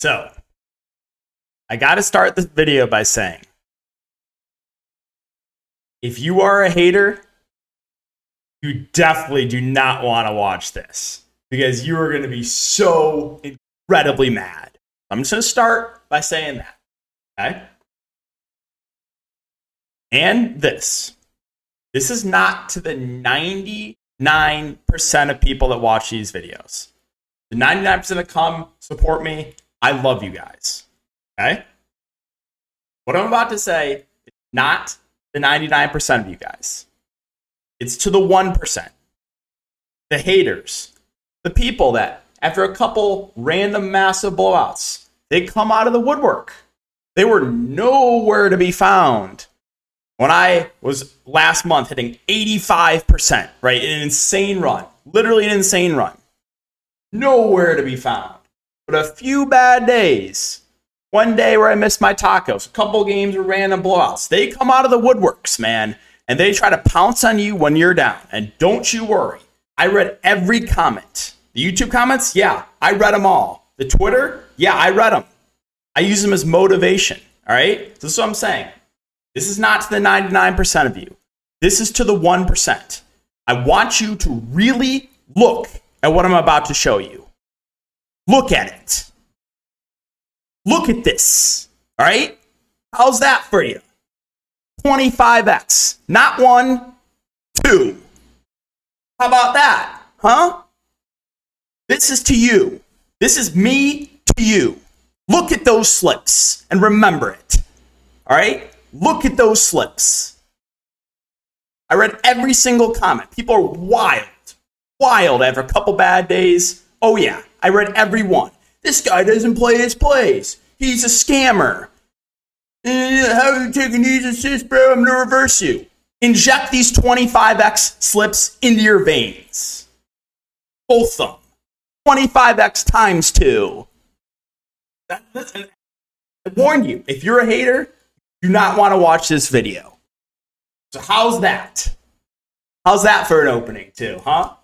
So, I got to start this video by saying if you are a hater, you definitely do not want to watch this because you are going to be so incredibly mad. I'm just going to start by saying that. Okay? And this. This is not to the 99% of people that watch these videos. The 99% that come support me, I love you guys. Okay? What I'm about to say is not the 99% of you guys. It's to the 1%. The haters. The people that, after a couple random massive blowouts, they come out of the woodwork. They were nowhere to be found when I was last month hitting 85%, right? An insane run. Literally an insane run. Nowhere to be found. But a few bad days. One day where I missed my tacos, a couple games of random blowouts. They come out of the woodworks, man, and they try to pounce on you when you're down. And don't you worry. I read every comment. The YouTube comments, yeah, I read them all. The Twitter, yeah, I read them. I use them as motivation. All right? This is what I'm saying. This is not to the 99% of you. This is to the 1%. I want you to really look at what I'm about to show you. Look at it. Look at this. All right? How's that for you? 25x. Not one, two. How about that? Huh? This is to you. This is me to you. Look at those slips and remember it. All right? Look at those slips. I read every single comment. People are wild, wild after a couple bad days. Oh, yeah, I read every one. This guy doesn't play his plays. He's a scammer. Uh, how are you taking these assists, bro? I'm to reverse you. Inject these 25x slips into your veins. Both them. 25x times two. I warn you, if you're a hater, do not want to watch this video. So how's that? How's that for an opening too, huh?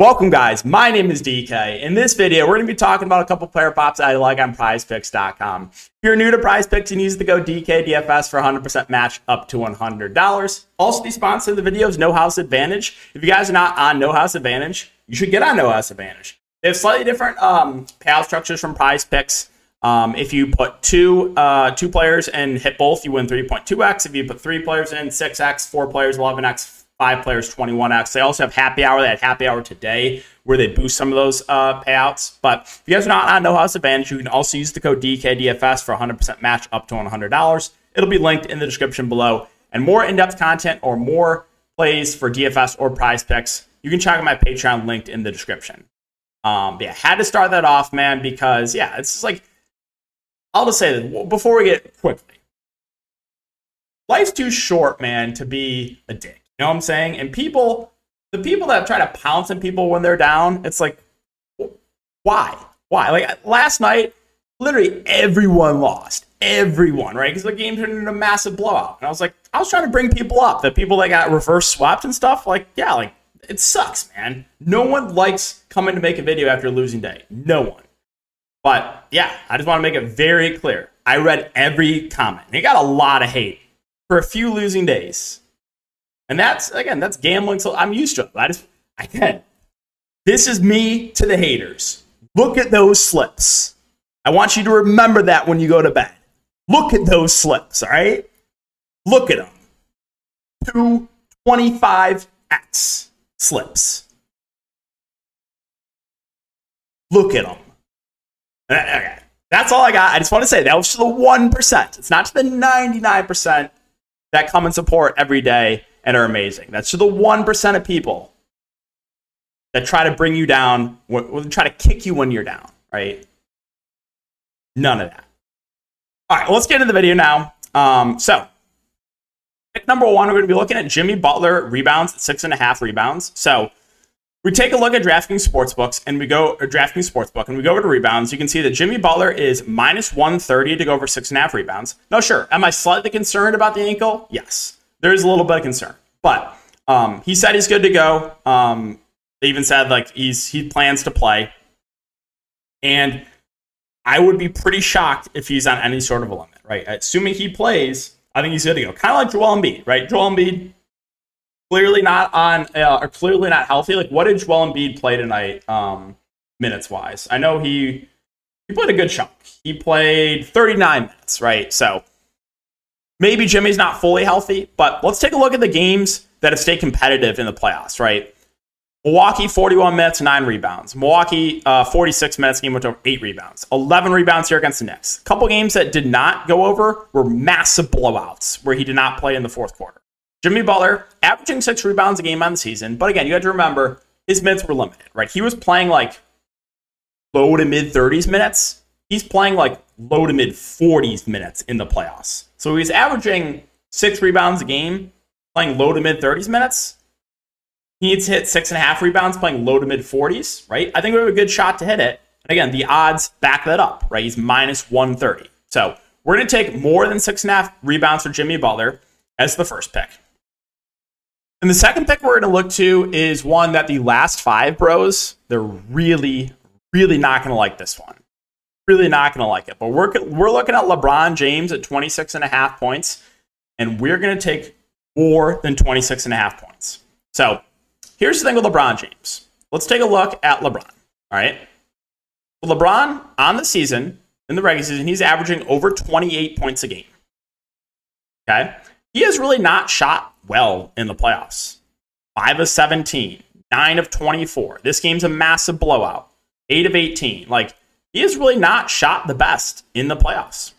Welcome guys, my name is DK. In this video, we're going to be talking about a couple player props I like on prizepicks.com. If you're new to prizepicks, you use the go DKDFS for 100% match up to $100. Also, the sponsor of the video is No House Advantage. If you guys are not on No House Advantage, you should get on No House Advantage. They have slightly different um, payout structures from prizepicks. Um, if you put two uh, two players and hit both, you win 3.2x. If you put three players in, 6x, four players, 11x, five players, 21x. They also have happy hour. They had happy hour today where they boost some of those uh, payouts. But if you guys are not on No House Advantage, you can also use the code DKDFS for 100% match up to $100. It'll be linked in the description below. And more in depth content or more plays for DFS or prize picks, you can check out my Patreon linked in the description. Um, yeah, had to start that off, man, because yeah, it's just like I'll just say this before we get quickly. Life's too short, man, to be a dick. You know what I'm saying? And people, the people that try to pounce on people when they're down, it's like, why? Why? Like last night, literally everyone lost. Everyone, right? Because the game turned into a massive blowout. And I was like, I was trying to bring people up. The people that got reverse swapped and stuff, like, yeah, like, it sucks, man. No one likes coming to make a video after a losing day. No one. But yeah, I just want to make it very clear. I read every comment. It got a lot of hate for a few losing days. And that's again, that's gambling. So I'm used to it. I just I can. This is me to the haters. Look at those slips. I want you to remember that when you go to bed. Look at those slips, all right? Look at them. Two 25x slips. Look at them. Okay. That's all I got. I just want to say that was to the 1%. It's not to the 99% that come and support every day and are amazing. That's to the 1% of people that try to bring you down, try to kick you when you're down, right? None of that. All right, well, let's get into the video now. Um, so, pick number one, we're going to be looking at Jimmy Butler rebounds, six and a half rebounds. So, we take a look at DraftKings Sportsbooks and we go or DraftKings Sportsbook and we go over to rebounds. You can see that Jimmy Butler is minus 130 to go over six and a half rebounds. Now, sure, am I slightly concerned about the ankle? Yes, there is a little bit of concern, but um, he said he's good to go. Um, they even said like he's he plans to play, and I would be pretty shocked if he's on any sort of a limit, right? Assuming he plays, I think he's good to go. Kind of like Joel Embiid, right? Joel Embiid clearly not on, uh, or clearly not healthy. Like, what did Joel Embiid play tonight, um, minutes wise? I know he he played a good chunk. He played 39 minutes, right? So maybe Jimmy's not fully healthy, but let's take a look at the games that have stayed competitive in the playoffs, right? Milwaukee, 41 minutes, nine rebounds. Milwaukee, uh, 46 minutes, game went over eight rebounds. 11 rebounds here against the Knicks. A couple games that did not go over were massive blowouts where he did not play in the fourth quarter. Jimmy Butler, averaging six rebounds a game on the season. But again, you have to remember his minutes were limited, right? He was playing like low to mid 30s minutes. He's playing like low to mid 40s minutes in the playoffs. So he's averaging six rebounds a game, playing low to mid 30s minutes. He needs to hit six and a half rebounds, playing low to mid 40s, right? I think we have a good shot to hit it. And again, the odds back that up, right? He's minus 130. So we're going to take more than six and a half rebounds for Jimmy Butler as the first pick. And the second pick we're going to look to is one that the last five bros, they're really, really not going to like this one. Really not going to like it. But we're, we're looking at LeBron James at 26 and a half points, and we're going to take more than 26 and a half points. So here's the thing with LeBron James. Let's take a look at LeBron. All right. LeBron on the season, in the regular season, he's averaging over 28 points a game. Okay. He has really not shot well in the playoffs. 5 of 17, 9 of 24. This game's a massive blowout. 8 of 18. Like, he has really not shot the best in the playoffs.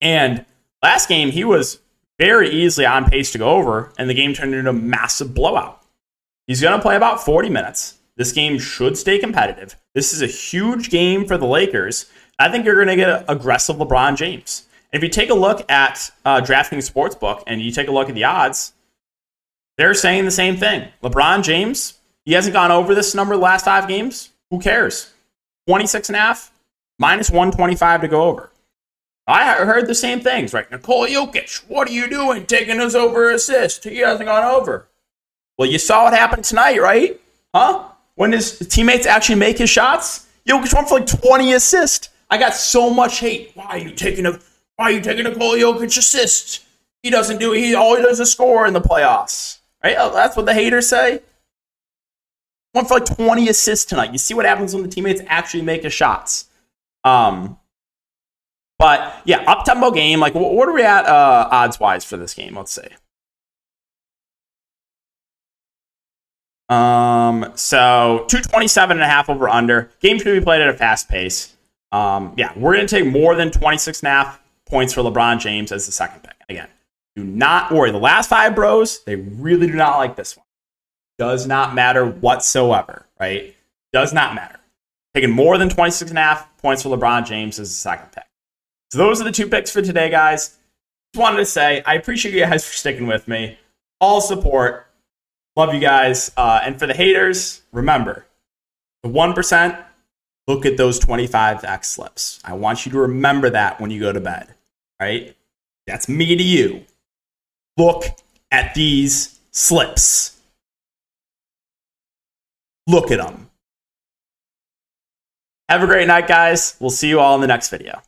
And last game, he was very easily on pace to go over, and the game turned into a massive blowout. He's going to play about 40 minutes. This game should stay competitive. This is a huge game for the Lakers. I think you're going to get aggressive LeBron James. If you take a look at uh, DraftKings Sportsbook and you take a look at the odds, they're saying the same thing. LeBron James, he hasn't gone over this number the last five games. Who cares? 26 and a half, minus 125 to go over. I heard the same things, right? Nikola Jokic, what are you doing taking us over assist? He hasn't gone over. Well, you saw what happened tonight, right? Huh? When his teammates actually make his shots, Jokic went for like 20 assists. I got so much hate. Why are you taking a why are you taking Nikola Jokic assist? He doesn't do it. He he does is score in the playoffs. Right? That's what the haters say. Went for like 20 assists tonight. You see what happens when the teammates actually make his shots. Um, but yeah, up tempo game. Like, what are we at uh, odds wise for this game? Let's see. Um, so 227 and a half over under. Game's gonna be played at a fast pace. Um, yeah, we're gonna take more than 26 and a half points for LeBron James as the second pick. Again, do not worry. The last five bros, they really do not like this one. Does not matter whatsoever, right? Does not matter. Taking more than 26 and a half points for LeBron James as the second pick. So those are the two picks for today, guys. Just wanted to say I appreciate you guys for sticking with me. All support. Love you guys. Uh, and for the haters, remember the 1%, look at those 25x slips. I want you to remember that when you go to bed right? That's me to you. Look at these slips. Look at them. Have a great night, guys. We'll see you all in the next video.